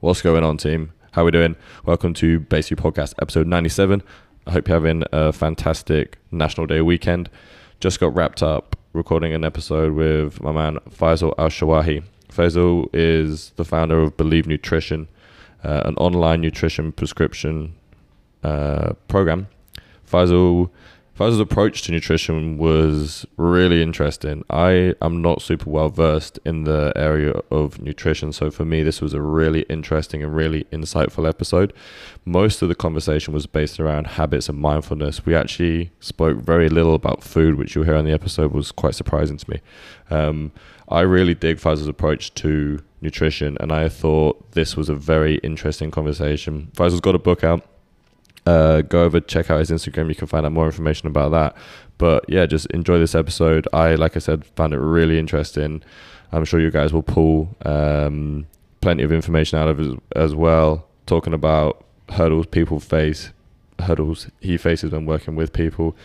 What's going on, team? How are we doing? Welcome to Basically Podcast, episode 97. I hope you're having a fantastic National Day weekend. Just got wrapped up recording an episode with my man Faisal Alshawa. Faisal is the founder of Believe Nutrition, uh, an online nutrition prescription uh, program. Faisal Faisal's approach to nutrition was really interesting. I am not super well versed in the area of nutrition, so for me, this was a really interesting and really insightful episode. Most of the conversation was based around habits and mindfulness. We actually spoke very little about food, which you'll hear on the episode was quite surprising to me. Um, I really dig Faisal's approach to nutrition, and I thought this was a very interesting conversation. Faisal's got a book out uh, go over check out his Instagram. You can find out more information about that. But yeah, just enjoy this episode. I, like I said, found it really interesting. I'm sure you guys will pull um, plenty of information out of it as well, talking about hurdles people face, hurdles he faces when working with people,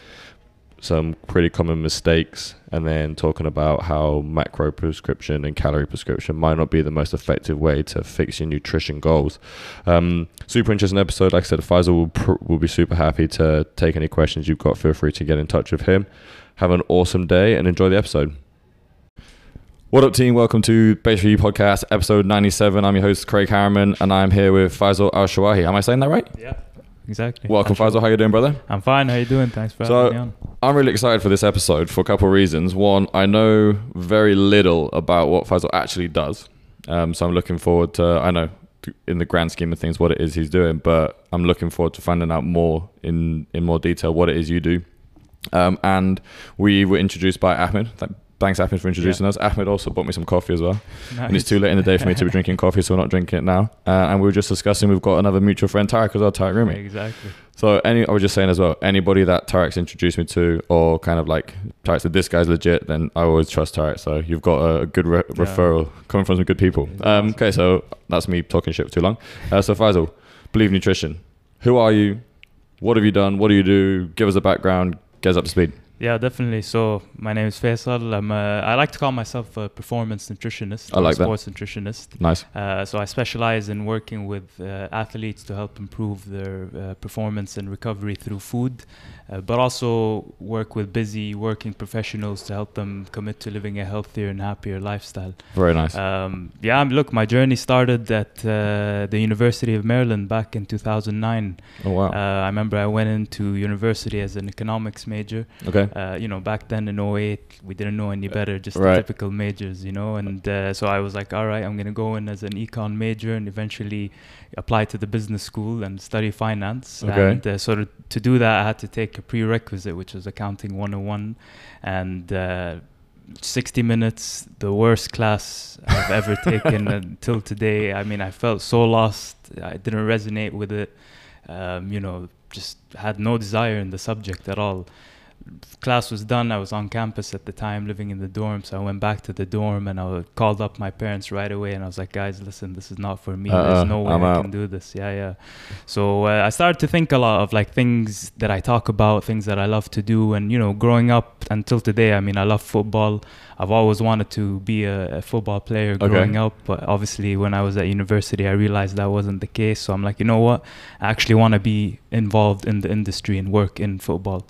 some pretty common mistakes and then talking about how macro prescription and calorie prescription might not be the most effective way to fix your nutrition goals. Um, super interesting episode. Like I said, Faisal will, pr- will be super happy to take any questions you've got. Feel free to get in touch with him. Have an awesome day and enjoy the episode. What up, team? Welcome to Base Review Podcast, episode 97. I'm your host, Craig Harriman, and I'm here with Faisal Alshawa. Am I saying that right? Yeah exactly. Welcome, Faisal. How you doing, brother? I'm fine. How you doing? Thanks for so, having me on. I'm really excited for this episode for a couple of reasons. One, I know very little about what Faisal actually does, um, so I'm looking forward to. I know in the grand scheme of things what it is he's doing, but I'm looking forward to finding out more in in more detail what it is you do. Um, and we were introduced by Ahmed, thanks Ahmed for introducing yeah. us. Ahmed also bought me some coffee as well. Nice. And it's too late in the day for me to be drinking coffee, so we're not drinking it now. Uh, and we were just discussing we've got another mutual friend, Tarek, as well, Tarek Rumi. Exactly. So any, I was just saying as well, anybody that Tarek's introduced me to, or kind of like Tarek said this guy's legit, then I always trust Tarek. So you've got a, good re- yeah. referral coming from some good people. Um, okay, so that's me talking shit for too long. Uh, so Faisal, Believe Nutrition. Who are you? What have you done? What do you do? Give us a background. Get us up to speed. Yeah, definitely. So my name is Faisal. I'm a, I like to call myself a performance nutritionist. I like sports that. nutritionist. Nice. Uh, so I specialize in working with uh, athletes to help improve their uh, performance and recovery through food uh, but also work with busy working professionals to help them commit to living a healthier and happier lifestyle. Very nice. Um, yeah, look, my journey started at uh, the University of Maryland back in 2009. Oh wow! Uh, I remember I went into university as an economics major. Okay. Uh, you know, back then in 08, we didn't know any better, just right. the typical majors, you know. And uh, so I was like, all right, I'm gonna go in as an econ major and eventually apply to the business school and study finance. Okay. And uh, so to, to, do that, I had to take a prerequisite, which was accounting 101. And uh, 60 minutes, the worst class I've ever taken until today. I mean, I felt so lost. I didn't resonate with it. Um, you know, just had no desire in the subject at all class was done, I was on campus at the time, living in the dorm. So I went back to the dorm and I called up my parents right away. And I was like, guys, listen, this is not for me. Uh, There's no way I'm i out. can do this. Yeah, yeah. So uh, I started to think a lot of like things that I talk about, things that I love to do. And, you know, growing up until today, I mean, I love football. I've always wanted to be a, a football player growing okay. up. But obviously, when I was at university, I realized that wasn't the case. So I'm like, you know what? I actually want to be involved in the industry and work in football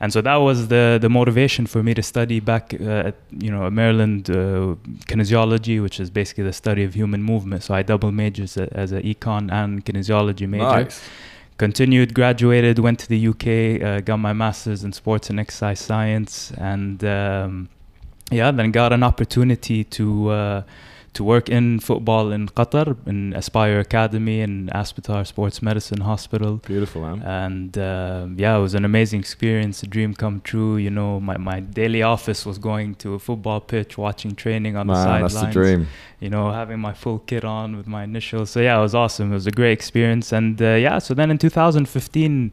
and so that was the the motivation for me to study back uh, at you know Maryland uh, kinesiology, which is basically the study of human movement. So I double majored as an econ and kinesiology major. Nice. Continued, graduated, went to the UK, uh, got my master's in sports and exercise science, and um, yeah, then got an opportunity to uh, to work in football in Qatar in Aspire Academy and Aspetar Sports Medicine Hospital. Beautiful, man. And uh, yeah, it was an amazing experience, a dream come true. You know, my, my daily office was going to a football pitch, watching training on man, the sidelines. that's the dream. You know, having my full kit on with my initials. So yeah, it was awesome. It was a great experience. And uh, yeah, so then in 2015.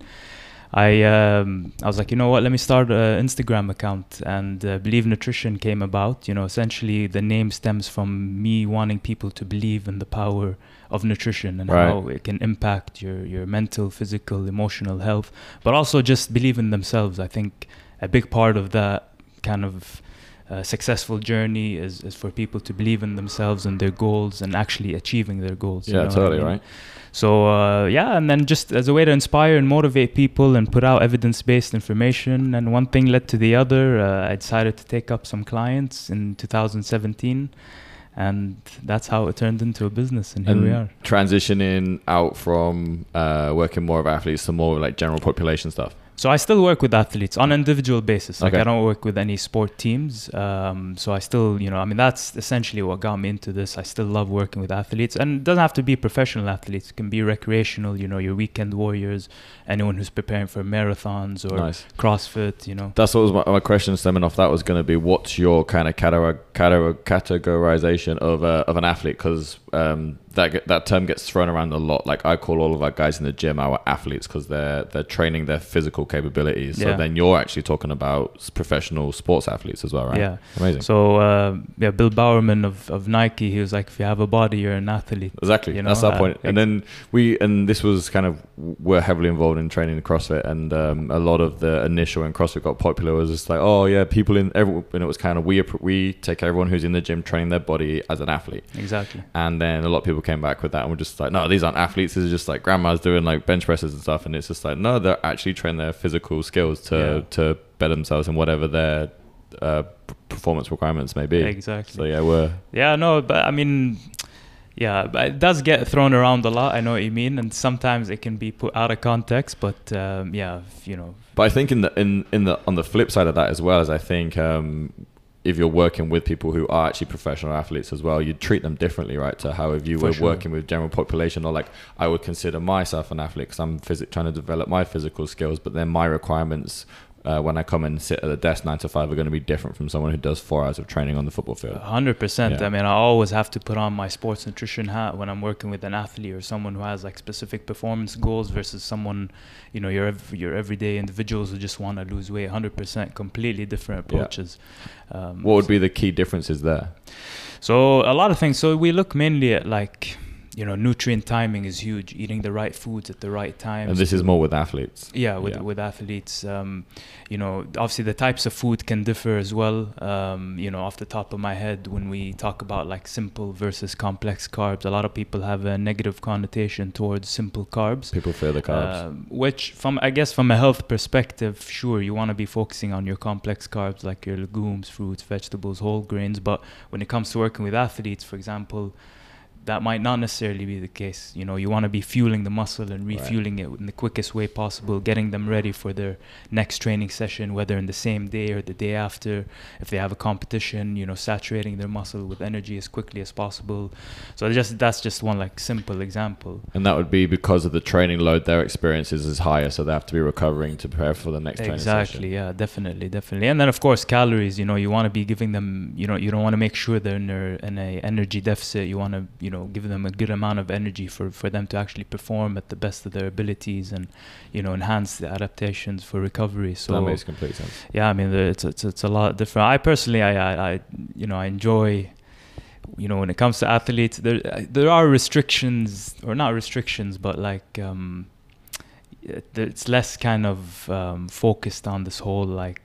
I um, I was like, you know what? Let me start an Instagram account, and uh, Believe Nutrition came about. You know, essentially the name stems from me wanting people to believe in the power of nutrition and right. how it can impact your your mental, physical, emotional health, but also just believe in themselves. I think a big part of that kind of uh, successful journey is, is for people to believe in themselves and their goals and actually achieving their goals. you Yeah, know what I totally mean? right. So uh, yeah, and then just as a way to inspire and motivate people and put out evidence-based information, and one thing led to the other. Uh, I decided to take up some clients in 2017, and that's how it turned into a business, and here we are. transitioning out from uh, working more with athletes to more like general population stuff. So I still work with athletes on an individual basis. Like Okay. I don't work with any sport teams. Um, so I still, you know, I mean, that's essentially what got me into this. I still love working with athletes, and it doesn't have to be professional athletes. It can be recreational. You know, your weekend warriors, anyone who's preparing for marathons or nice. CrossFit. You know. That's what was my, my question stemming off that was going to be what's your kind of categ- categ- categorization of a, of an athlete because um, that that term gets thrown around a lot like I call all of our guys in the gym our athletes because they're they're training their physical capabilities so Yeah. then you're actually talking about professional sports athletes as well right Yeah. amazing So uh, yeah, Bill Bowerman of, of Nike, he was like, if you have a body, you're an athlete. Exactly, you that's our uh, point. And then we, and this was kind of, we're heavily involved in training CrossFit, and um, a lot of the initial when CrossFit got popular was just like, oh yeah, people in every, and it was kind of we we take everyone who's in the gym training their body as an athlete, Exactly. and then a lot of people came back with that, and we're just like, no, these aren't athletes. These are just like grandmas doing like bench presses and stuff, and it's just like, no, they're actually training their physical skills to Yeah. to better themselves in whatever their uh, performance requirements may be. Exactly. So yeah, we're Yeah, no, but I mean, yeah, but it does get thrown around a lot. I know what you mean, and sometimes it can be put out of context. But um, yeah, you know, But I think in the in in the on the flip side of that as well is I think um, if you're working with people who are actually professional athletes as well, you treat them differently, right? To how if you For were sure. working with general population, or like I would consider myself an athlete because I'm phys- trying to develop my physical skills, but then my requirements. Uh, when I come and sit at the desk nine to five are going to be different from someone who does four hours of training on the football field. hundred percent. Yeah. I mean, I always have to put on my sports nutrition hat when I'm working with an athlete or someone who has like specific performance goals versus someone, you know, your ev- your everyday individuals who just want to lose weight. Hundred percent, completely different Yeah. approaches. Um, What would be the key differences there? So a lot of things. So we look mainly at like, you know, nutrient timing is huge. Eating the right foods at the right time. And this is more with athletes. yeah, with yeah. with athletes, um, you know, obviously the types of food can differ as well. Um, you know, off the top of my head, when we talk about like simple versus complex carbs, a lot of people have a negative connotation towards simple carbs. People fear the carbs. Um, which, from I guess, from a health perspective, sure, you want to be focusing on your complex carbs like your legumes, fruits, vegetables, whole grains. But when it comes to working with athletes, for example, that might not necessarily be the case. You know, you want to be fueling the muscle and Right. refueling it in the quickest way possible, getting them ready for their next training session, whether in the same day or the day after. If they have a competition, you know, saturating their muscle with energy as quickly as possible. So just that's just one like simple example. And that would be because of the training load, their experiences is higher, so they have to be recovering to prepare for the next training session. exactly yeah definitely definitely and then of course calories you know you want to be giving them you know you don't want to make sure they're in, a, in a energy deficit you want to you know give them a good amount of energy for for them to actually perform at the best of their abilities and you know enhance the adaptations for recovery so that makes complete sense. yeah i mean it's it's, it's a lot different i personally I, I i you know i enjoy you know when it comes to athletes there there are restrictions or not restrictions but like um it's less kind of um, focused on this whole like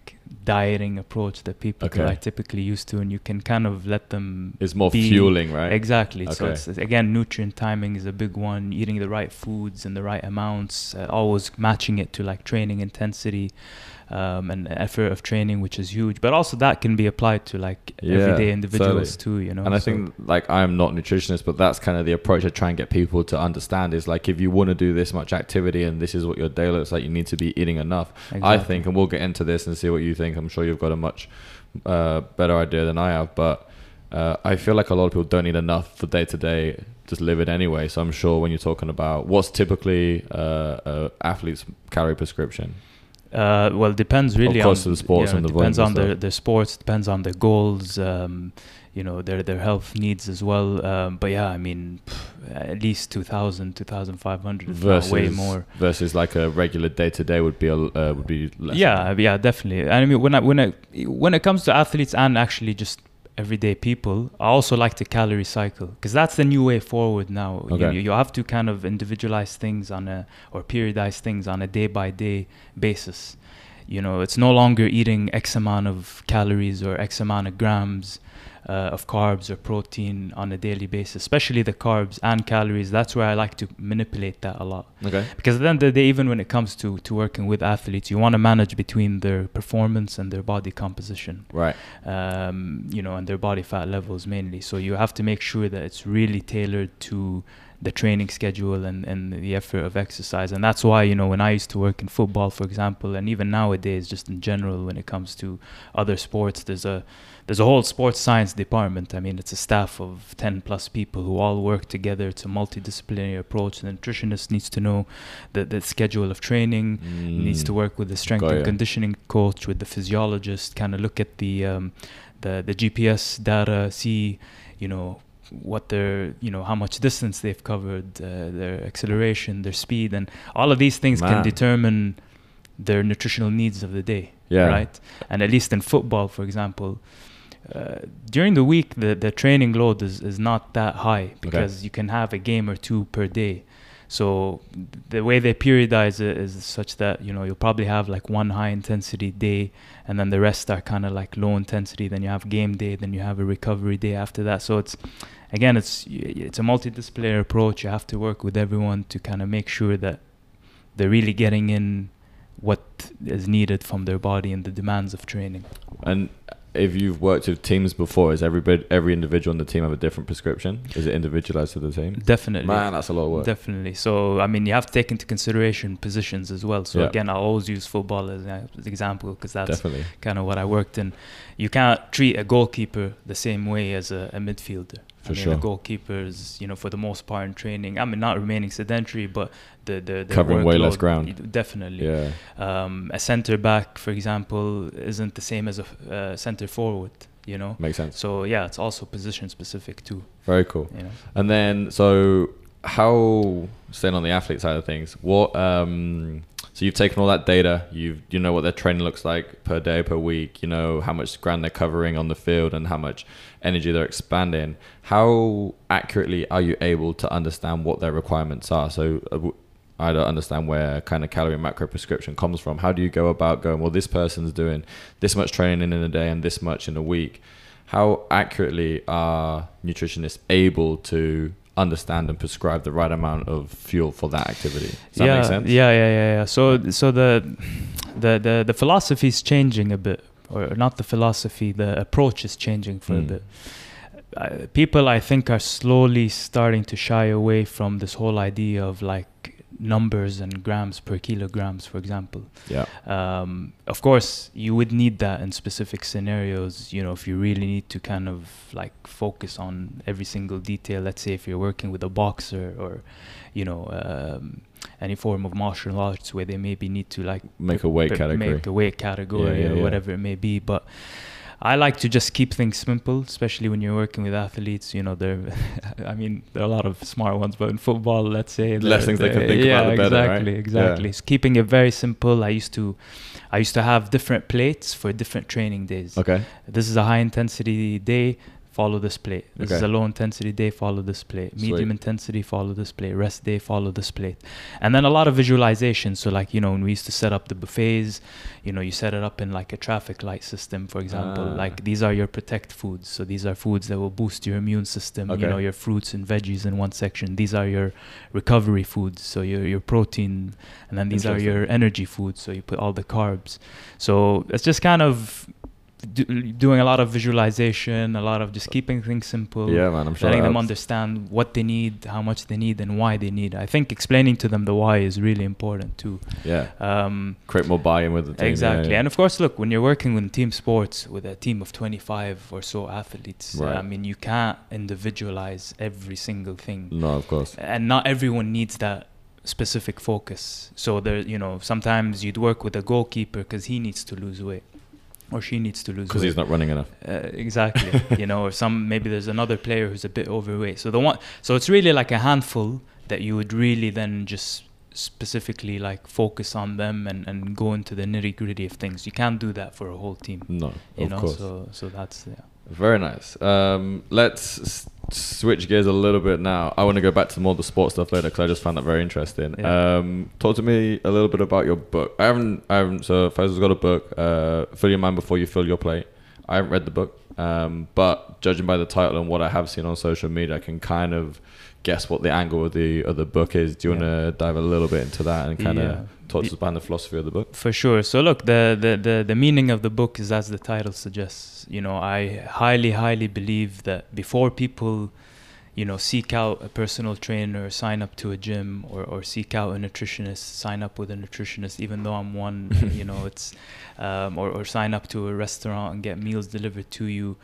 dieting approach that people Okay. are typically used to and you can kind of let them It's more be- fueling, right? Exactly. So Okay. it's, it's- again, nutrient timing is a big one. Eating the right foods in the right amounts, uh, always matching it to like training intensity um, and effort of training, which is huge. But also that can be applied to like Yeah, everyday individuals totally. too. You know. and I So- think like I'm not a nutritionist, but that's kind of the approach I try and get people to understand is like if you want to do this much activity and this is what your day looks like, you need to be eating enough. I think, and we'll get into this and see what you think. I'm sure you've got a much uh, better idea than I have, but uh, I feel like a lot of people don't eat enough for day to day, just live it anyway. So I'm sure when you're talking about what's typically uh, uh, athlete's calorie prescription, Uh, well, depends really. Of course, on, the sports yeah, and the depends on the, their sports. Depends on their goals. Um, you know their their health needs as well. Um, but yeah, I mean, pff, at least 2,000, 2,500, versus way more. versus like a regular day to day would be a, uh, would be less. Yeah, yeah, definitely. And I mean, when I, when I, when it comes to athletes and actually just everyday people, I also like the calorie cycle because that's the new way forward now. You, Okay. you, you have to kind of individualize things on a or periodize things on a day by day basis. you know, it's no longer eating X amount of calories or X amount of grams uh, of carbs or protein on a daily basis, especially the carbs and calories. That's where I like to manipulate that a lot. Okay. Because at the end of the day, even when it comes to, to working with athletes, you want to manage between their performance and their body composition, Right. um, you know, and their body fat levels mainly. So you have to make sure that it's really tailored to the training schedule and, and the effort of exercise. And that's why, you know, when I used to work in football, for example, and even nowadays, just in general, when it comes to other sports, there's a there's a whole sports science department. I mean, it's a staff of 10 plus people who all work together. It's a multidisciplinary approach. The nutritionist needs to know the, the schedule of training, needs to Mm. work with the strength Got and conditioning coach, with the physiologist, kind of look at the, um, the the GPS data, see, you know, what their, you know, how much distance they've covered, uh, their acceleration, their speed, and all of these things Man. can determine their nutritional needs of the day Yeah. right? And at least in football, for example, uh, during the week, the, the training load is, is not that high because you can have a game or two per day. So the way they periodize it is such that you know you'll probably have like one high intensity day, and then the rest are kind of like low intensity. Then you have game day, then you have a recovery day after that. So it's again, it's it's a multidisciplinary approach. You have to work with everyone to kind of make sure that they're really getting in what is needed from their body and the demands of training. And if you've worked with teams before, is every every individual on the team have a different prescription? Is it individualized to the team? Definitely. Man, that's a lot of work. Definitely. So, I mean, you have to take into consideration positions as well. So, Yeah. again, I always use football as an example because that's Definitely. kind of what I worked in. You can't treat a goalkeeper the same way as a, a midfielder. For I mean, sure. A goalkeeper is, you know, for the most part in training. I mean, not remaining sedentary, but the the, the Covering way less ground. Definitely. Yeah. Um, a center back, for example, isn't the same as a uh, center forward. You know. Makes sense. So yeah, it's also position specific too. Very cool. You know. And then, so how staying on the athlete side of things? What? Um, so you've taken all that data. you've you know what their training looks like per day, per week. You know how much ground they're covering on the field and how much energy they're expanding. How accurately are you able to understand what their requirements are? So. I don't understand where kind of calorie macro prescription comes from. How do you go about going? Well, this person's doing this much training in a day and this much in a week how accurately are nutritionists able to understand and prescribe the right amount of fuel for that activity? Does that yeah, make sense? Yeah, yeah, yeah, yeah. So, so the, the, the, the philosophy is changing a bit, or not the philosophy, the approach is changing for a Mm. bit. Uh, people, I think, are slowly starting to shy away from this whole idea of like numbers and grams per kilograms, for example. Yeah. Um, of course, you would need that in specific scenarios. You know, if you really need to kind of like focus on every single detail. Let's say if you're working with a boxer or, you know, um, any form of martial arts where they maybe need to like Make a weight category. make a weight category yeah, or yeah. whatever it may be. But I like to just keep things simple, especially when you're working with athletes. You know, there. I mean, there are a lot of smart ones, but in football, let's say Less things they can think yeah, about, the better, right? exactly, Yeah. exactly. So keeping it very simple. I used to, I used to have different plates for different training days. Okay. This is a high intensity day. Follow this plate. This is a low intensity day. Follow this plate. Medium Sweet. intensity. Follow this plate. Rest day. Follow this plate. And then a lot of visualization. So like you know when we used to set up the buffets, you know you set it up in like a traffic light system, for example. Ah. Like these are your protect foods. So these are foods that will boost your immune system. Okay. You know your fruits and veggies in one section. These are your recovery foods. So your your protein, and then these are your energy foods. So you put all the carbs. So it's just kind of do, doing a lot of visualization, a lot of just keeping things simple, Yeah, man. I'm sure. letting them understand what they need, how much they need, and why they need. I think explaining to them the why is really important too. Yeah. Um, Create more buy-in with the team. exactly, yeah. and of course, look when you're working with team sports with a team of 25 or so athletes, Right. I mean you can't individualize every single thing No, of course. and not everyone needs that specific focus so there you know sometimes you'd work with a goalkeeper because he needs to lose weight or she needs to lose Because he's not running enough. uh, exactly you know or some maybe there's another player who's a bit overweight. So the one so it's really like a handful that you would really then just specifically like focus on them and, and go into the nitty gritty of things. You can't do that for a whole team. No, you of know course. so so that's yeah Very nice. Um, let's s- switch gears a little bit now. I want to go back to more of the sports stuff later because I just found that very interesting. Yeah. Um, talk to me a little bit about your book. I haven't, I haven't. So Faisal's got a book. Uh, fill your mind before you fill your plate. I haven't read the book, um, but judging by the title and what I have seen on social media, I can kind of guess what the angle of the of the book is. Do you Yeah. want to dive a little bit into that and kind of Yeah. talk to us behind the philosophy of the book? For sure. So look, the, the the the meaning of the book is as the title suggests. You know, I highly, highly believe that before people, you know, seek out a personal trainer, sign up to a gym, or or seek out a nutritionist, sign up with a nutritionist. Even though I'm one, you know, it's, um, or or sign up to a restaurant and get meals delivered to you.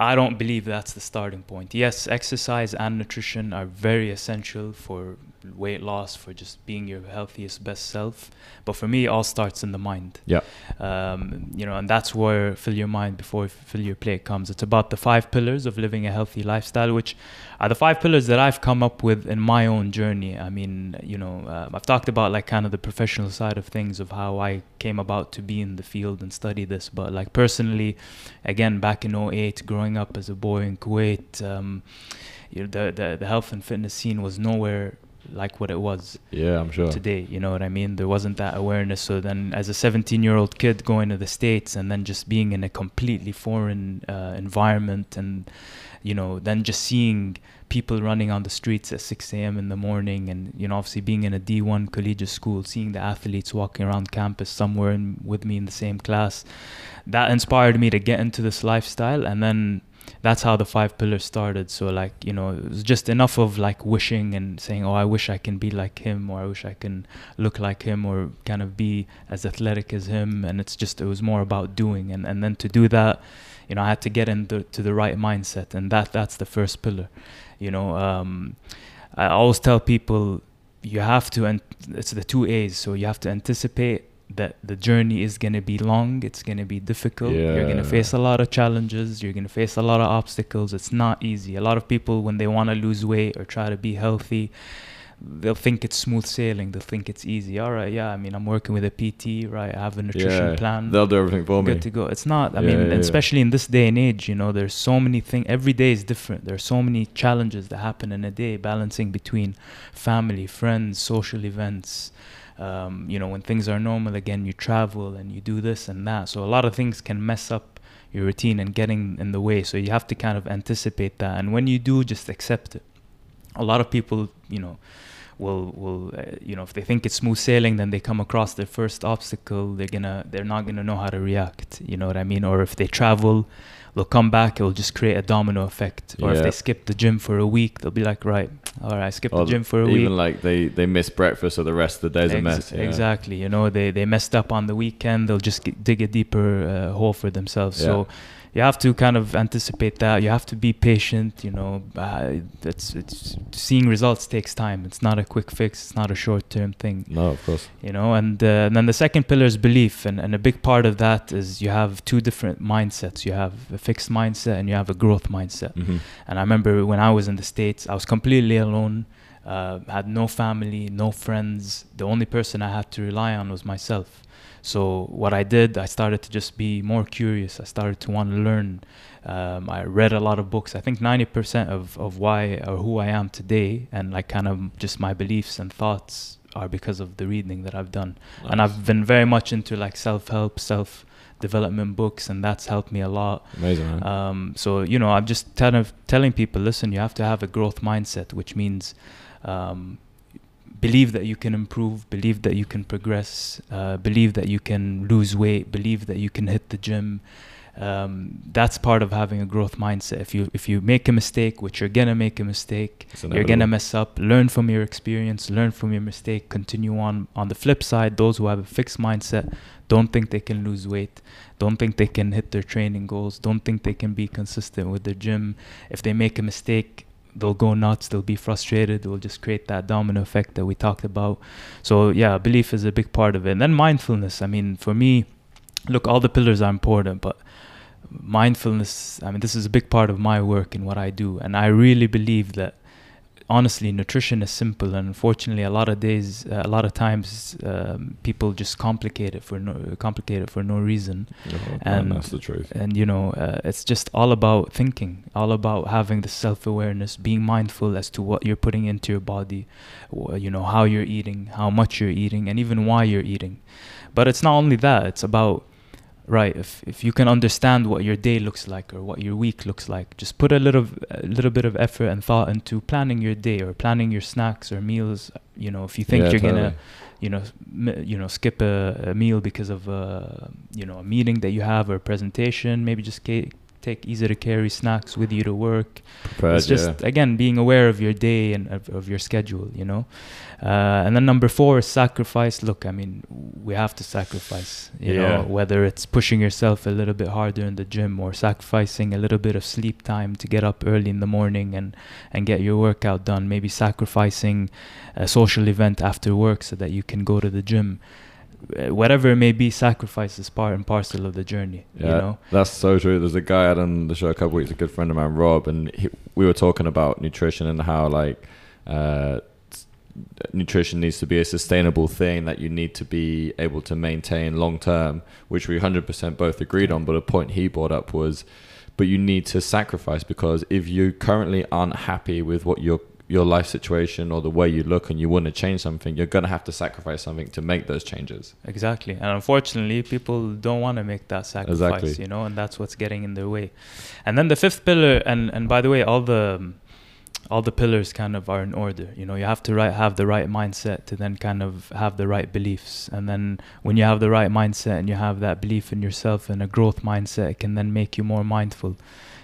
I don't believe that's the starting point. Yes, exercise and nutrition are very essential for weight loss, for just being your healthiest, best self. But for me, it all starts in the mind. Yeah. Um, you know, and that's where fill your mind before fill your plate comes. It's about the five pillars of living a healthy lifestyle, which are the five pillars that I've come up with in my own journey. I mean, you know, uh, I've talked about like kind of the professional side of things of how I came about to be in the field and study this, but like personally, again, back in 08, growing up as a boy in Kuwait, um, you know, the, the the health and fitness scene was nowhere like what it was Yeah, I'm sure. today. You know what I mean? There wasn't that awareness. So then, as a 17 year old kid going to the States and then just being in a completely foreign uh, environment and, you know, then just seeing people running on the streets at 6 a.m. in the morning and, you know, obviously being in a D1 collegiate school, seeing the athletes walking around campus somewhere in, with me in the same class, that inspired me to get into this lifestyle. And then that's how the five pillars started so like you know it was just enough of like wishing and saying oh i wish i can be like him or i wish i can look like him or kind of be as athletic as him and it's just it was more about doing and and then to do that you know i had to get into to the right mindset and that that's the first pillar. You know um i always tell people you have to and it's the two a's. So you have to anticipate that the journey is going to be long it's going to be difficult. You're going to face a lot of challenges you're going to face a lot of obstacles. It's not easy. A lot of people when they want to lose weight or try to be healthy they'll think it's smooth sailing they'll think it's easy all right yeah i mean i'm working with a pt right i have a nutrition yeah, plan They'll do everything for me. good to go. It's not. I Yeah, mean, yeah, especially in this day and age, you know, there's so many things. Every day is different. There's so many challenges that happen in a day, balancing between family, friends, social events. Um, you know, when things are normal again, you travel and you do this and that. So a lot of things can mess up your routine and getting in the way. So you have to kind of anticipate that. And when you do, just accept it. A lot of people, you know, will will uh, you know if they think it's smooth sailing then they come across their first obstacle they're gonna they're not gonna know how to react you know what i mean or if they travel they'll come back it'll just create a domino effect or if they skip the gym for a week they'll be like right all right i skipped Or the gym for a Even week even like they they miss breakfast, so the rest of the day's a Ex- mess. Yeah. Exactly. You know, they, they messed up on the weekend. They'll just get, dig a deeper uh, hole for themselves. So you have to kind of anticipate that. You have to be patient. You know, uh, it's it's seeing results takes time. It's not a quick fix. It's not a short term thing. No, of course. You know, and, uh, and then the second pillar is belief, and, and a big part of that is you have two different mindsets. You have a fixed mindset and you have a growth mindset. hmm And I remember when I was in the States, I was completely alone, uh, had no family, no friends. The only person I had to rely on was myself. So what I did, I started to just be more curious. I started to want to learn. Um, I read a lot of books. I think 90% of, of why or who I am today and like kind of just my beliefs and thoughts are because of the reading that I've done. And I've been very much into like self-help, self-development books and that's helped me a lot. amazing. Man. Um, so you know, I'm just kind of telling people, listen, you have to have a growth mindset, which means um, believe that you can improve, believe that you can progress, uh, believe that you can lose weight, believe that you can hit the gym. Um, that's part of having a growth mindset. If you if you make a mistake, which you're gonna make a mistake, you're gonna mess up. Learn from your experience. Learn from your mistake. Continue on. On the flip side, those who have a fixed mindset don't think they can lose weight. Don't think they can hit their training goals. Don't think they can be consistent with the gym. If they make a mistake, they'll go nuts. They'll be frustrated. Will just create that domino effect that we talked about. So yeah, belief is a big part of it. And then mindfulness. I mean, for me, look, all the pillars are important, but mindfulness. I mean, this is a big part of my work and what I do, and I really believe that honestly, nutrition is simple, and unfortunately, a lot of days, uh, a lot of times, um, people just complicate it for no complicate it for no reason. And- that's the truth. And you know, uh, it's just all about thinking, all about having the self awareness, being mindful as to what you're putting into your body, you know, how you're eating, how much you're eating, and even why you're eating. But it's not only that; it's about right if if you can understand what your day looks like or what your week looks like just put a little a little bit of effort and thought into planning your day or planning your snacks or meals you know if you think Yeah, you're totally. gonna you know m- you know skip a, a meal because of a you know a meeting that you have or a presentation maybe just ca- take easy to carry snacks with you to work. Prepared, it's just yeah. again being aware of your day and of, of your schedule you know? Uh, and then number four is sacrifice. Look i mean we have to sacrifice you Yeah. know whether it's pushing yourself a little bit harder in the gym or sacrificing a little bit of sleep time to get up early in the morning and and get your workout done. Maybe sacrificing a social event after work so that you can go to the gym whatever it may be sacrifice is part and parcel of the journey Yeah, you know that's so true. There's a guy I had on the show a couple weeks, a good friend of mine, Rob, and he, we were talking about nutrition and how like uh, nutrition needs to be a sustainable thing that you need to be able to maintain long term, which we 100% both agreed on. But a point he brought up was, but you need to sacrifice because if you currently aren't happy with what your your life situation or the way you look and you want to change something, you're gonna have to sacrifice something to make those changes. Exactly. And unfortunately, people don't want to make that sacrifice, Exactly. you know, and that's what's getting in their way. And then the fifth pillar, and, and by the way, all the all the pillars kind of are in order. You know, you have to right, have the right mindset to then kind of have the right beliefs. And then when you have the right mindset and you have that belief in yourself and a growth mindset, it can then make you more mindful.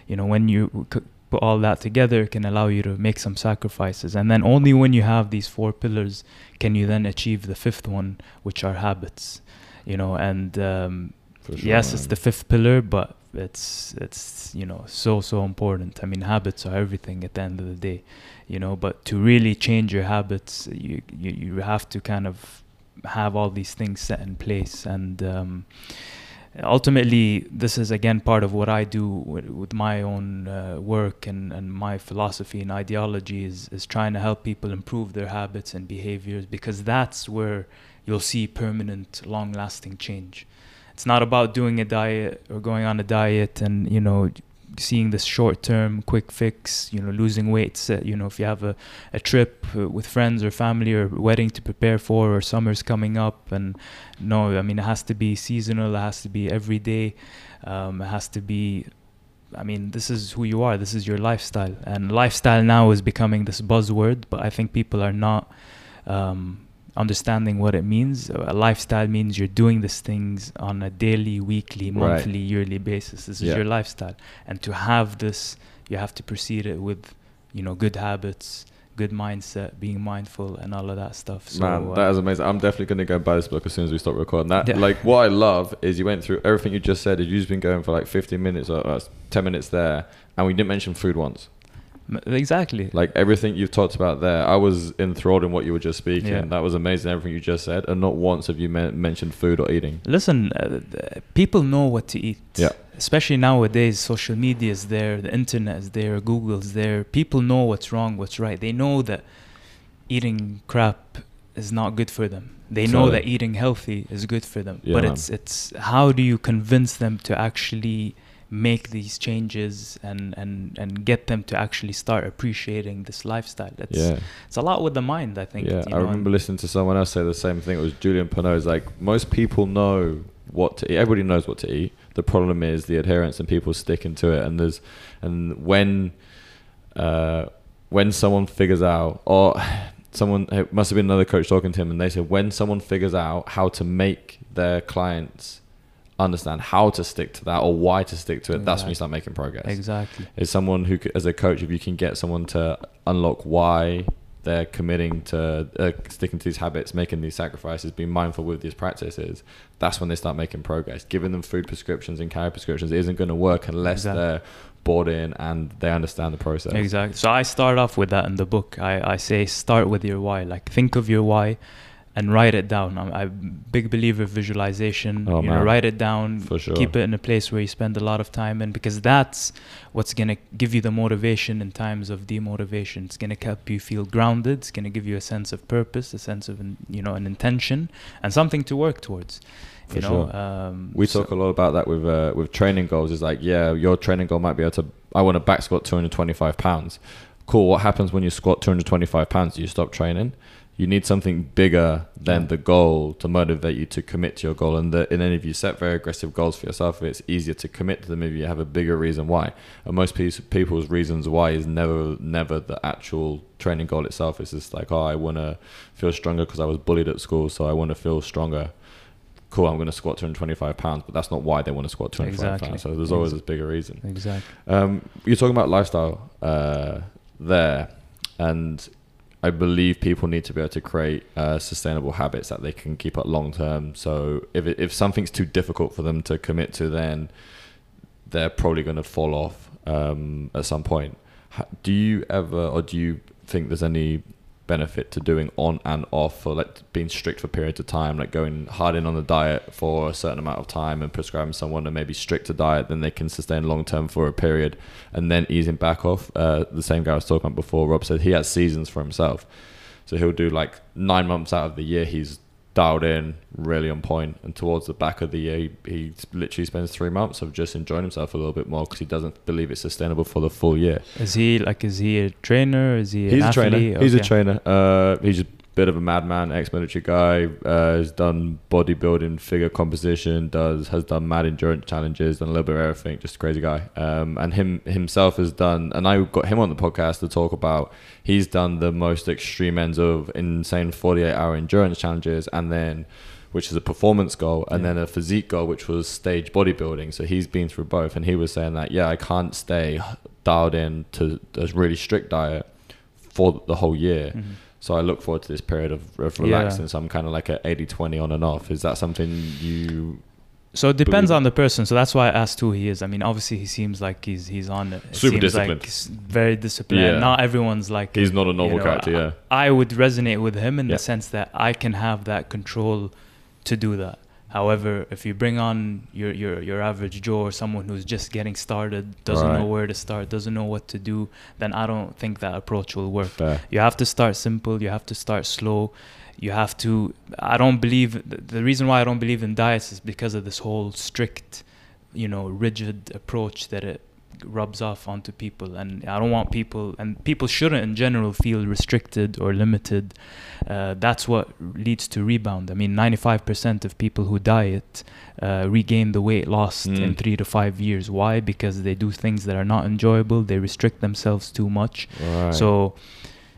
You know, when you c- put all that together, can allow you to make some sacrifices. And then only when you have these four pillars can you then achieve the fifth one, which are habits. You know, and um, sure, yes, it's the fifth pillar, but it's it's you know so so important. I mean, habits are everything at the end of the day, you know. But to really change your habits, you you, you have to kind of have all these things set in place and. Um, ultimately this is again part of what i do with, with my own uh, work and, and my philosophy and ideology is, is trying to help people improve their habits and behaviors because that's where you'll see permanent long lasting change. It's not about doing a diet or going on a diet and you know seeing this short term quick fix you know losing weight set you know if you have a, a trip uh, with friends or family or wedding to prepare for or summer's coming up and no i mean it has to be seasonal it has to be every day um, it has to be i mean this is who you are this is your lifestyle. And lifestyle now is becoming this buzzword but i think people are not um, understanding what it means a lifestyle means you're doing these things on a daily weekly Right. monthly yearly basis this is your lifestyle and to have this you have to precede it with you know good habits good mindset being mindful and all of that stuff so Man, uh, that is amazing. I'm definitely going to go buy this book as soon as we stop recording. That, Yeah. like, what I love is you went through everything you just said. You've just been going for like 15 minutes or uh, 10 minutes there, and we didn't mention food once. Exactly Like everything you've talked about there, I was enthralled in what you were just speaking. Yeah. That was amazing. Everything you just said, and not once have you men- mentioned food or eating. Listen, uh, people know what to eat. Yeah. Especially nowadays, social media is there, the internet is there, Google's there. People know what's wrong, what's right. They know that eating crap is not good for them. They know that eating healthy is good for them. Yeah, but man. it's it's how do you convince them to actually make these changes and and and get them to actually start appreciating this lifestyle. It's yeah, it's a lot with the mind, I think. yeah. I know, remember listening to someone else say the same thing. It was Julien Pineau. Like most people know what to eat. Everybody knows what to eat. The problem is the adherence and people sticking to it. And there's and when uh, when someone figures out or someone it must have been another coach talking to him and they said when someone figures out how to make their clients understand how to stick to that or why to stick to it that's when you start making progress Exactly. is someone who, as a coach, if you can get someone to unlock why they're committing to uh, sticking to these habits, making these sacrifices, being mindful with these practices, that's when they start making progress. Giving them food prescriptions and calorie prescriptions isn't going to work unless Exactly. they're bought in and they understand the process. Exactly. So I start off with that in the book. I, I say start with your why. Like think of your why, and write it down. I'm, I'm a big believer of visualization. Oh, you know, write it down. For sure. Keep it in a place where you spend a lot of time in because that's what's gonna give you the motivation in times of demotivation. It's gonna help you feel grounded. It's gonna give you a sense of purpose, a sense of you know an intention, and something to work towards. For you know, sure. um, We so- talk a lot about that with uh, with training goals. Is like, yeah, your training goal might be able to. I want to back squat 225 pounds. Cool. What happens when you squat 225 pounds? Do you stop training? You need something bigger than the goal to motivate you to commit to your goal. And, the, and then if you set very aggressive goals for yourself, it's easier to commit to them if you have a bigger reason why. And most people's reasons why is never never the actual training goal itself. It's just like, oh, I want to feel stronger because I was bullied at school, so I want to feel stronger cool, I'm going to squat 225 pounds, but that's not why they want to squat 225 Exactly. pounds. So there's always Ex- this bigger reason. exactly. Um, you're talking about lifestyle uh, there, and I believe people need to be able to create uh, sustainable habits that they can keep up long term. So if it, if something's too difficult for them to commit to, then they're probably going to fall off um, at some point. Do you ever, or do you think there's any benefit to doing on and off, or like being strict for periods of time, like going hard in on the diet for a certain amount of time and prescribing someone a maybe stricter diet than they can sustain long term for a period, and then easing back off? Uh, the same guy I was talking about before, Rob said he has seasons for himself. So he'll do like nine months out of the year, he's dialed in, really on point, and towards the back of the year, he, he literally spends three months of just enjoying himself a little bit more because he doesn't believe it's sustainable for the full year. Is he like? Is he a trainer? Is he? He's a trainer. He's a trainer. Uh, he's a bit of a madman, ex-military guy. Uh, has done bodybuilding, figure composition. Does has done mad endurance challenges. Done a little bit of everything. Just a crazy guy. Um, and him himself has done. And I got him on the podcast to talk about. He's done the most extreme ends of insane 48-hour endurance challenges, and then. Which is a performance goal, and Yeah. then a physique goal, which was stage bodybuilding. So he's been through both, and he was saying that, yeah, I can't stay dialed in to a really strict diet for the whole year. Mhm. So I look forward to this period of, of Yeah. relaxing. So I'm kind of like a 80-20 on and off. Is that something you? So it depends believe- on the person. So that's why I asked who he is. I mean, obviously he seems like he's he's on it. It Super seems disciplined. Like very disciplined. Yeah. Not everyone's like. He's not a normal you know, character. Yeah. I would resonate with him in Yeah. the sense that I can have that control to do that. However, if you bring on your, your, your average Joe or someone who's just getting started, doesn't know where to start, doesn't know what to do, then I don't think that approach will work. Fair. You have to start simple. You have to start slow. You have to. I don't believe. The the reason why I don't believe in diets is because of this whole strict, you know, rigid approach that it rubs off onto people. And I don't want people, and people shouldn't in general feel restricted or limited. Uh, that's what leads to rebound. I mean, 95% of people who diet uh, regain the weight lost in Mm. three to five years. Why? Because they do things that are not enjoyable. They restrict themselves too much. Right. So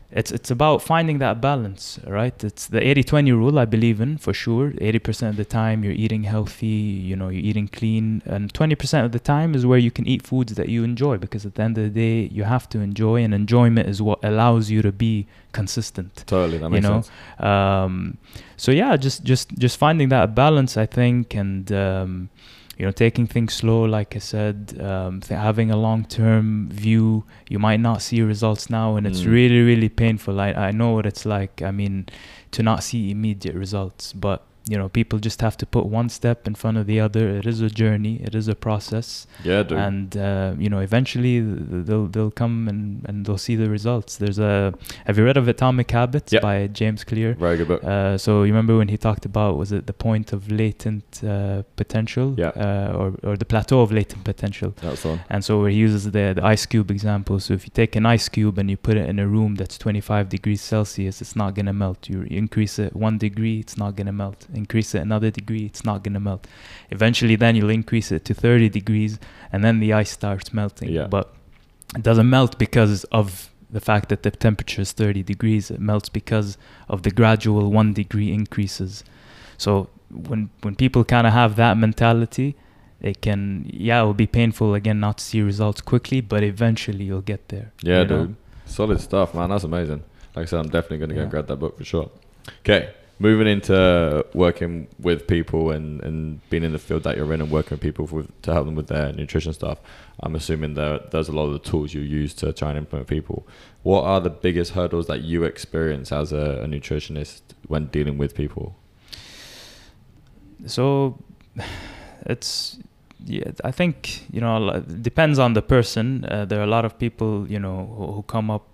it's it's about finding that balance, right? It's the 80-20 rule I believe in for sure. 80% of the time you're eating healthy, you know, you're eating clean, and 20% of the time is where you can eat foods that you enjoy because at the end of the day you have to enjoy and enjoyment is what allows you to be consistent totally. That you makes know, sense. um, so yeah just just just finding that balance i think and um, you know taking things slow like i said um, th- having a long-term view you might not see results now and it's Mm. really really painful I, I know what it's like i mean to not see immediate results but you know people just have to put one step in front of the other it is a journey it is a process Yeah, dude. and uh, you know eventually they'll they'll come and, and they'll see the results there's a have you read of atomic habits Yeah. by james clear Very good book. uh, so you remember when he talked about was it the point of latent uh, potential Yeah. uh, or, or the plateau of latent potential That's the one. and so he uses the, the ice cube example so if you take an ice cube and you put it in a room that's 25 degrees celsius it's not going to melt you increase it one degree it's not going to melt increase it another degree it's not going to melt eventually then you'll increase it to 30 degrees and then the ice starts melting Yeah. but it doesn't melt because of the fact that the temperature is 30 degrees it melts because of the gradual one degree increases so when when people kind of have that mentality it can yeah it will be painful again not to see results quickly but eventually you'll get there Yeah, you know? dude. Solid stuff, man. That's amazing. Like I said, I'm definitely going to go Yeah. and grab that book for sure. Okay. Moving into working with people and, and being in the field that you're in and working with people with, to help them with their nutrition stuff, I'm assuming that there's a lot of the tools you use to try and implement people. What are the biggest hurdles that you experience as a, a nutritionist when dealing with people? So it's yeah, I think you know it depends on the person. Uh, there are a lot of people you know who, who come up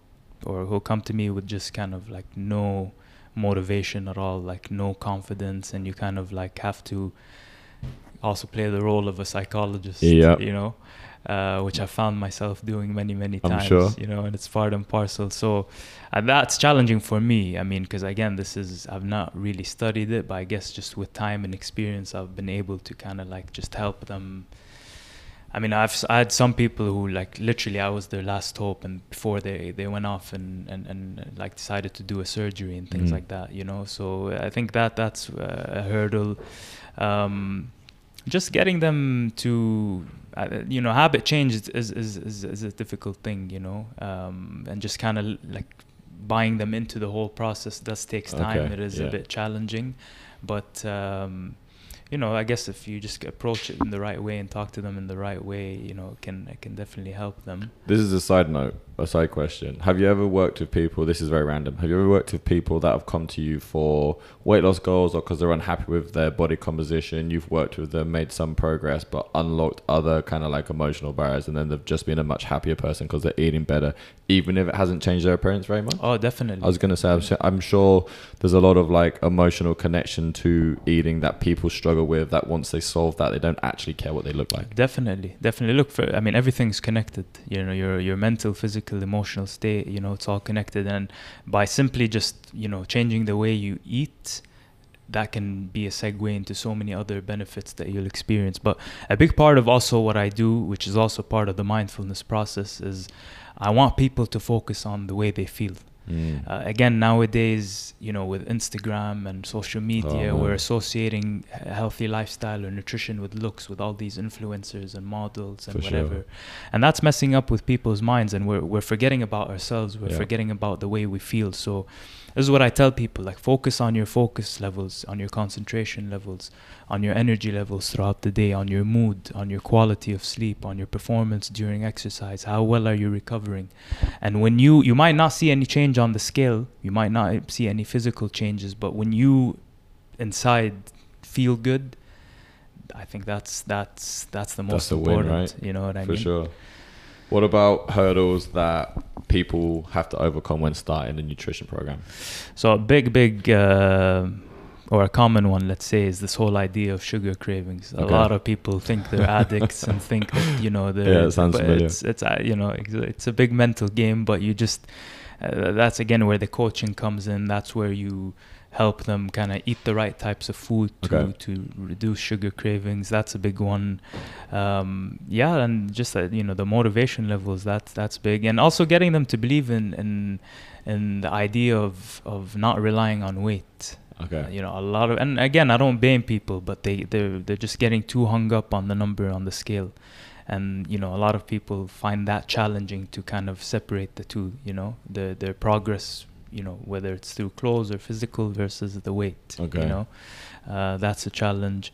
or who come to me with just kind of like no motivation at all, like no confidence, and you kind of like have to also play the role of a psychologist. Yeah. You know, uh, which I found myself doing many, many I'm times. sure. You know, and it's part and parcel. So uh, that's challenging for me. I mean, because again, this is I've not really studied it, but I guess just with time and experience, I've been able to kind of like just help them. I mean, I've I had some people who like literally I was their last hope, and before they they went off and and and like decided to do a surgery and things Mm. like that. You know, so I think that that's uh, a hurdle. Um, just getting them to uh, you know habit change is is, is, is, is a difficult thing you know um, and just kind of like buying them into the whole process does takes time Okay, it is yeah. a bit challenging but um, you know i guess if you just approach it in the right way and talk to them in the right way you know it can it can definitely help them This is a side note, a side question. Have you ever worked with people? This is very random. Have you ever worked with people that have come to you for weight loss goals or because they're unhappy with their body composition? You've worked with them, made some progress, but unlocked other kind of like emotional barriers, and then they've just been a much happier person because they're eating better, even if it hasn't changed their appearance very much. oh definitely I was gonna say, I'm, I'm sure there's a lot of like emotional connection to eating that people struggle with. That once they solve that, they don't actually care what they look like. Definitely, definitely. Look for. I mean, everything's connected. You know, your your mental, physical, emotional state. You know, it's all connected. And by simply just you know changing the way you eat, that can be a segue into so many other benefits that you'll experience. But a big part of also what I do, which is also part of the mindfulness process, is I want people to focus on the way they feel. Mm. Uh, again, nowadays, you know, with Instagram and social media, Oh, we're associating a healthy lifestyle or nutrition with looks, with all these influencers and models and For sure. whatever, and that's messing up with people's minds, and we're we're forgetting about ourselves. We're Yeah. forgetting about the way we feel. So, this is what I tell people: like, focus on your focus levels, on your concentration levels, on your energy levels throughout the day, on your mood, on your quality of sleep, on your performance during exercise. How well are you recovering? And when you you might not see any change on the scale, you might not see any physical changes, but when you inside feel good, I think that's that's that's the most That's the win, important. right? You know what I For mean? sure. What about hurdles that people have to overcome when starting a nutrition program? So a big, big, uh, or a common one, let's say, is this whole idea of sugar cravings. A lot of people think they're addicts and think that you know they're. Yeah, it sounds but familiar. It's, it's uh, you know it's a big mental game, but you just uh, that's again where the coaching comes in. That's where you help them kind of eat the right types of food to Okay. to reduce sugar cravings. That's a big one. Um, yeah, and just uh, you know the motivation levels. That's that's big, and also getting them to believe in in in the idea of of not relying on weight. Okay. Uh, you know, a lot of and again, I don't blame people, but they they're they're just getting too hung up on the number on the scale, and you know, a lot of people find that challenging to kind of separate the two. You know, the their progress. You know, whether it's through clothes or physical versus the weight. Okay. You know, uh, that's a challenge.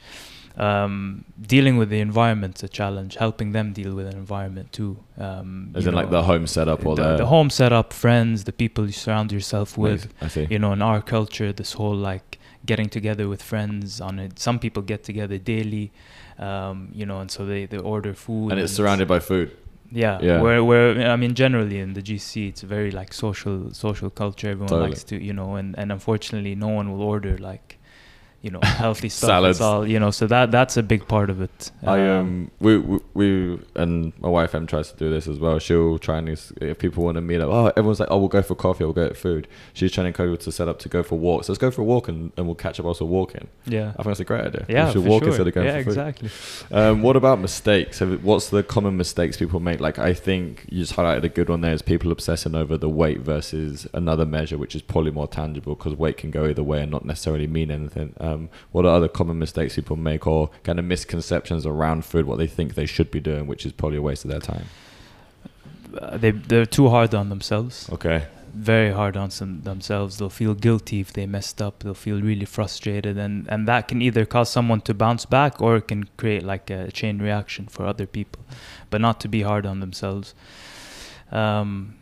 Um, dealing with the environment's a challenge. Helping them deal with an environment too. Um, As in like the home setup or the, the, home setup, friends, the people you surround yourself with I see. you know in our culture this whole like getting together with friends on it some people get together daily um, you know and so they, they order food And it's surrounded by food. Yeah, Yeah. where where I mean generally in the GC it's very like social social culture everyone Totally. likes to you know and and unfortunately no one will order like you know healthy stuff Salads. all you know so that that's a big part of it I um we, we we and my wife Em tries to do this as well. She'll try and if people want to meet up, oh everyone's like, oh we'll go for coffee, we'll go get food. She's trying to go to set up to go for walks. Let's go for a walk and, and we'll catch up also walking. yeah I think that's a great idea. yeah we should for walk sure. instead of going yeah for food. exactly Um, what about mistakes? Have- What's the common mistakes people make? Like I think you just highlighted a good one there is people obsessing over the weight versus another measure, which is probably more tangible because weight can go either way and not necessarily mean anything. Um, what are other common mistakes people make or kind of misconceptions around food, what they think they should be doing, which is probably a waste of their time? uh, they they're too hard on themselves Okay. very hard on some themselves. They'll feel guilty if they messed up. They'll feel really frustrated, and and that can either cause someone to bounce back or it can create like a chain reaction for other people. But not to be hard on themselves. Um,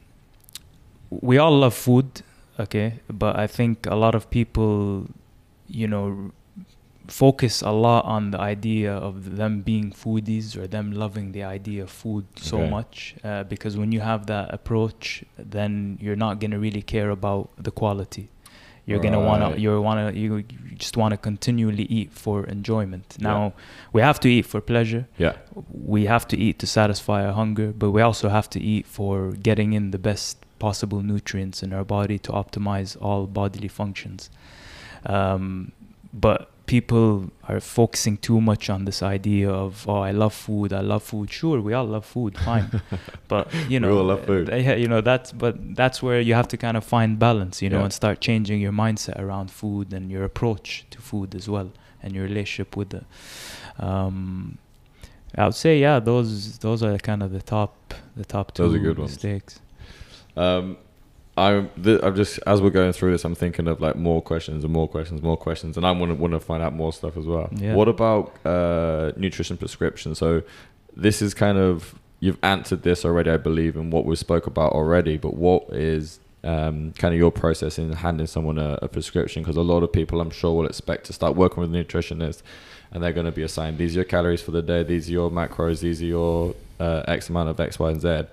we all love food, okay, but I think a lot of people, you know, focus a lot on the idea of them being foodies or them loving the idea of food so Okay. much uh, because when you have that approach then you're not going to really care about the quality you're going to want to you want to you, just want to continually eat for enjoyment Yeah. now we have to eat for pleasure Yeah. we have to eat to satisfy our hunger, but we also have to eat for getting in the best possible nutrients in our body to optimize all bodily functions. Um, but people are focusing too much on this idea of oh I love food I love food sure we all love food fine but you know We all love food. yeah, you know that's but that's where you have to kind of find balance you know Yeah. and start changing your mindset around food and your approach to food as well and your relationship with it um I would say yeah those those are kind of the top the top two Those are good ones. mistakes Um, I'm, th- I'm just as we're going through this, I'm thinking of like more questions and more questions, more questions, and I want to want to find out more stuff as well. Yeah. What about uh, nutrition prescription? So this is kind of you've answered this already, I believe, in what we spoke about already. But what is um, kind of your process in handing someone a, a prescription? Because a lot of people, I'm sure, will expect to start working with a nutritionist, and they're going to be assigned these are your calories for the day, these are your macros, these are your uh, X amount of X, Y, and Z.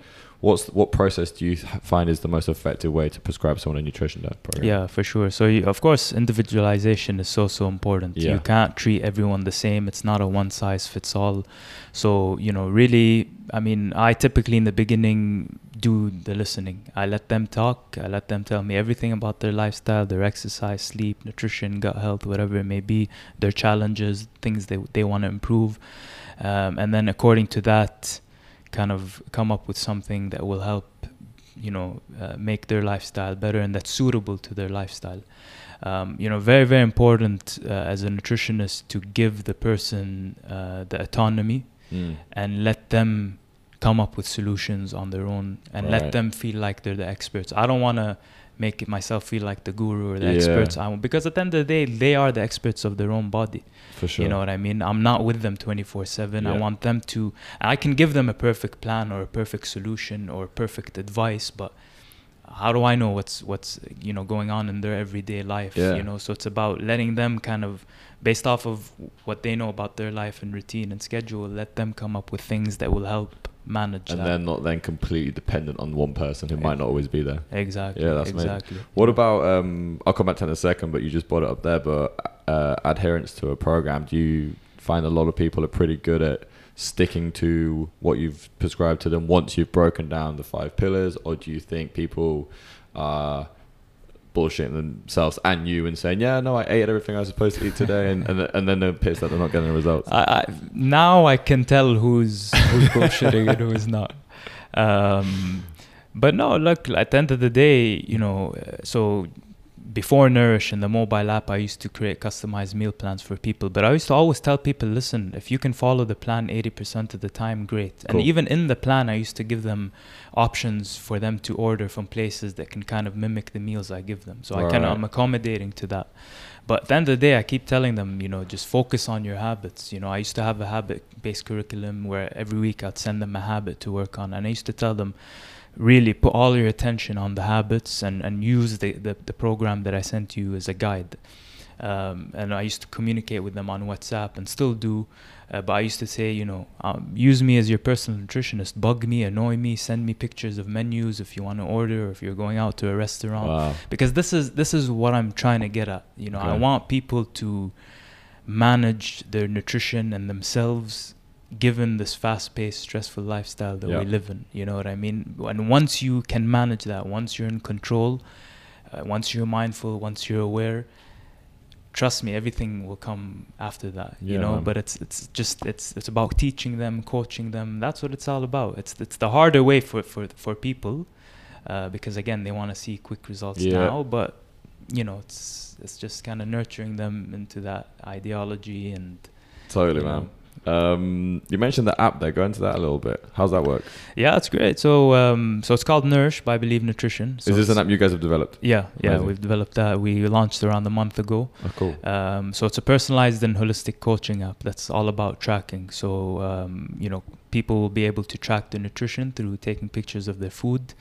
What's what process do you find is the most effective way to prescribe someone a nutrition diet program? Yeah, for sure. So, you, of course, individualization is so, so important. Yeah. You can't treat everyone the same. It's not a one size fits all. So, you know, really, I mean, I typically in the beginning do the listening. I let them talk. I let them tell me everything about their lifestyle, their exercise, sleep, nutrition, gut health, whatever it may be, their challenges, things they, they want to improve. Um, and then, according to that, kind of come up with something that will help you know uh, make their lifestyle better and that's suitable to their lifestyle um, you know very very important uh, as a nutritionist to give the person uh, the autonomy Mm. and let them come up with solutions on their own and Right. let them feel like they're the experts i don't want to make myself feel like the guru or the Yeah. experts I, want. because at the end of the day they are the experts of their own body For sure. you know what I mean? I'm not with them 24 7. I want them to, I can give them a perfect plan or a perfect solution or perfect advice, but how do I know what's, what's, you know, going on in their everyday life? Yeah. You know, so it's about letting them kind of, based off of what they know about their life and routine and schedule, let them come up with things that will help manage and then not then completely dependent on one person who might not always be there. exactly. Yeah, that's amazing. exactly. What about? Um, I'll come back to that in a second, but you just brought it up there. But uh, adherence to a program, do you find a lot of people are pretty good at sticking to what you've prescribed to them once you've broken down the five pillars, or do you think people are bullshitting themselves and you and saying, "Yeah, no, I ate everything I was supposed to eat today," and and, and then they're pissed that they're not getting the results? I, I now I can tell who's who's bullshitting and who is not. Um, but no, look. At the end of the day, you know, so before Nourish and the mobile app, I used to create customized meal plans for people. But I used to always tell people, listen, if you can follow the plan eighty percent of the time, great. And even in the plan, I used to give them options for them to order from places that can kind of mimic the meals I give them. So I kind of. I'm accommodating to that. But at the end of the day, I keep telling them, you know, just focus on your habits. You know, I used to have a habit-based curriculum where every week I'd send them a habit to work on, and I used to tell them, really put all your attention on the habits and and use the the, the program that I sent you as a guide. Um, and I used to communicate with them on WhatsApp and still do. Uh, but I used to say, you know, um, use me as your personal nutritionist. Bug me, annoy me, send me pictures of menus if you want to order, or if you're going out to a restaurant Wow. because this is this is what I'm trying to get at. You know, I want people to manage their nutrition and themselves given this fast-paced stressful lifestyle that Yeah. we live in you know what i mean and once you can manage that once you're in control uh, once you're mindful once you're aware trust me everything will come after that you know man. but it's it's just it's it's about teaching them coaching them that's what it's all about it's it's the harder way for for for people uh, because again they want to see quick results Yeah. now but you know it's it's just kind of nurturing them into that ideology and Totally, you know, man. Um, you mentioned the app there. Go into that a little bit. How's that work? Yeah, it's great. So, um, so it's called Nourish by Believe Nutrition. So Is this an app you guys have developed? Yeah, yeah, Amazing. we've developed that. We launched around a month ago. Oh, cool. Um, so it's a personalized and holistic coaching app that's all about tracking. So um, you know, people will be able to track their nutrition through taking pictures of their food.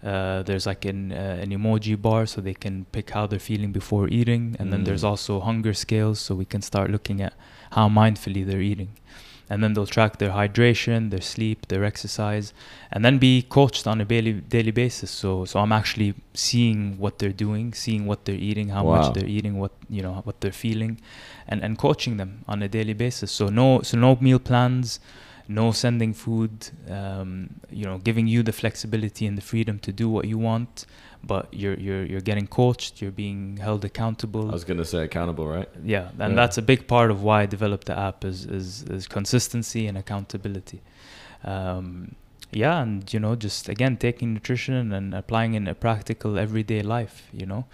Uh, there's like an uh, an emoji bar, so they can pick how they're feeling before eating, and then there's Mm. also hunger scales, so we can start looking at how mindfully they're eating. And then they'll track their hydration, their sleep, their exercise, and then be coached on a daily daily basis. So so I'm actually seeing what they're doing, seeing what they're eating, how Wow. much they're eating, what you know what they're feeling, and and coaching them on a daily basis. So no so no meal plans, no sending food. Um, you know, giving you the flexibility and the freedom to do what you want, but you're you're you're getting coached. You're being held accountable I was gonna say accountable, right? yeah and Yeah. that's a big part of why i developed the app is is, is consistency and accountability um, yeah and you know just again taking nutrition and applying in a practical everyday life you know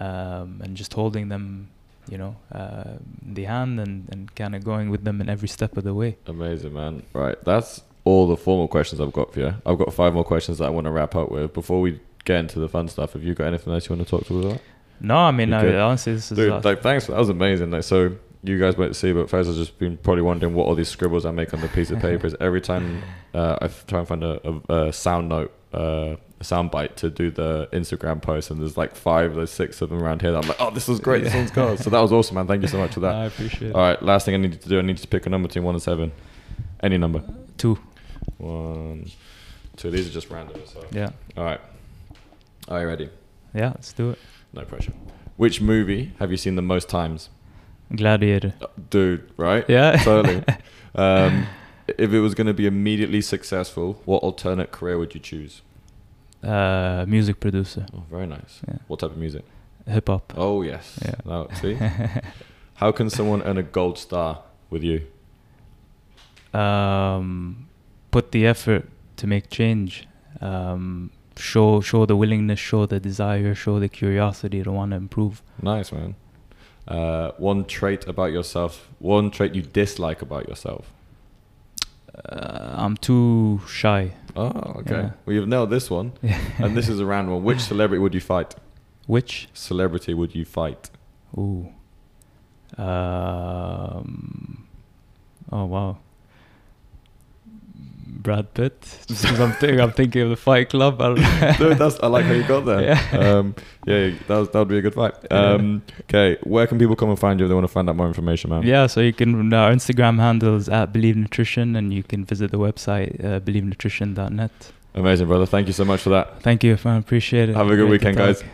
um, and just holding them you know uh, in the hand and, and kind of going with them in every step of the way Amazing, man. Right, that's all the formal questions I've got for you. I've got five more questions that I want to wrap up with before we get into the fun stuff. Have you got anything else you want to talk to us about? no i mean You I, good? honestly this is Dude, awesome. like, thanks. That was amazing. Like, so you guys won't see, but Faisal's just been probably wondering what all these scribbles I make on the piece of paper is. Every time uh, I try and find a, a, a sound note, uh, a sound bite to do the Instagram post, and there's like five, there's six of them around here. That I'm like, oh, this was great. This one's gold. So that was awesome, man. Thank you so much for that. i appreciate it. All right, last thing I need to do, I need to pick a number between one and seven. Any number. it two. These are just random. So. yeah All right. Are you ready? yeah let's do it No pressure. Which movie have you seen the most times? gladiator Uh, Dude, right? yeah Totally. um, if it was going to be immediately successful, what alternate career would you choose? uh, music producer Oh, very nice. Yeah. What type of music? hip hop Oh, yes. Yeah. No, see? How can someone earn a gold star with you? um, put the effort to make change. Um, show show the willingness, show the desire, show the curiosity to want to improve. Nice, man. Uh, one trait about yourself, one trait you dislike about yourself. Uh, I'm too shy. Oh, okay. Yeah. Well, you've nailed this one. and this is a random one. Which celebrity would you fight? Which? Celebrity would you fight? Ooh. Um. Oh wow. Brad Pitt. Just 'cause I'm thinking, I'm thinking of the Fight Club. I Dude, that's, I like how you got there. Yeah. Um, yeah, that, was, that would be a good fight. Um, okay, where can people come and find you if they want to find out more information, man? Yeah, so you can our Instagram handle is at Believe Nutrition, and you can visit the website uh, believenutrition.net. Amazing, brother. Thank you so much for that. Thank you, man. Appreciate it. Have a good Great weekend, guys.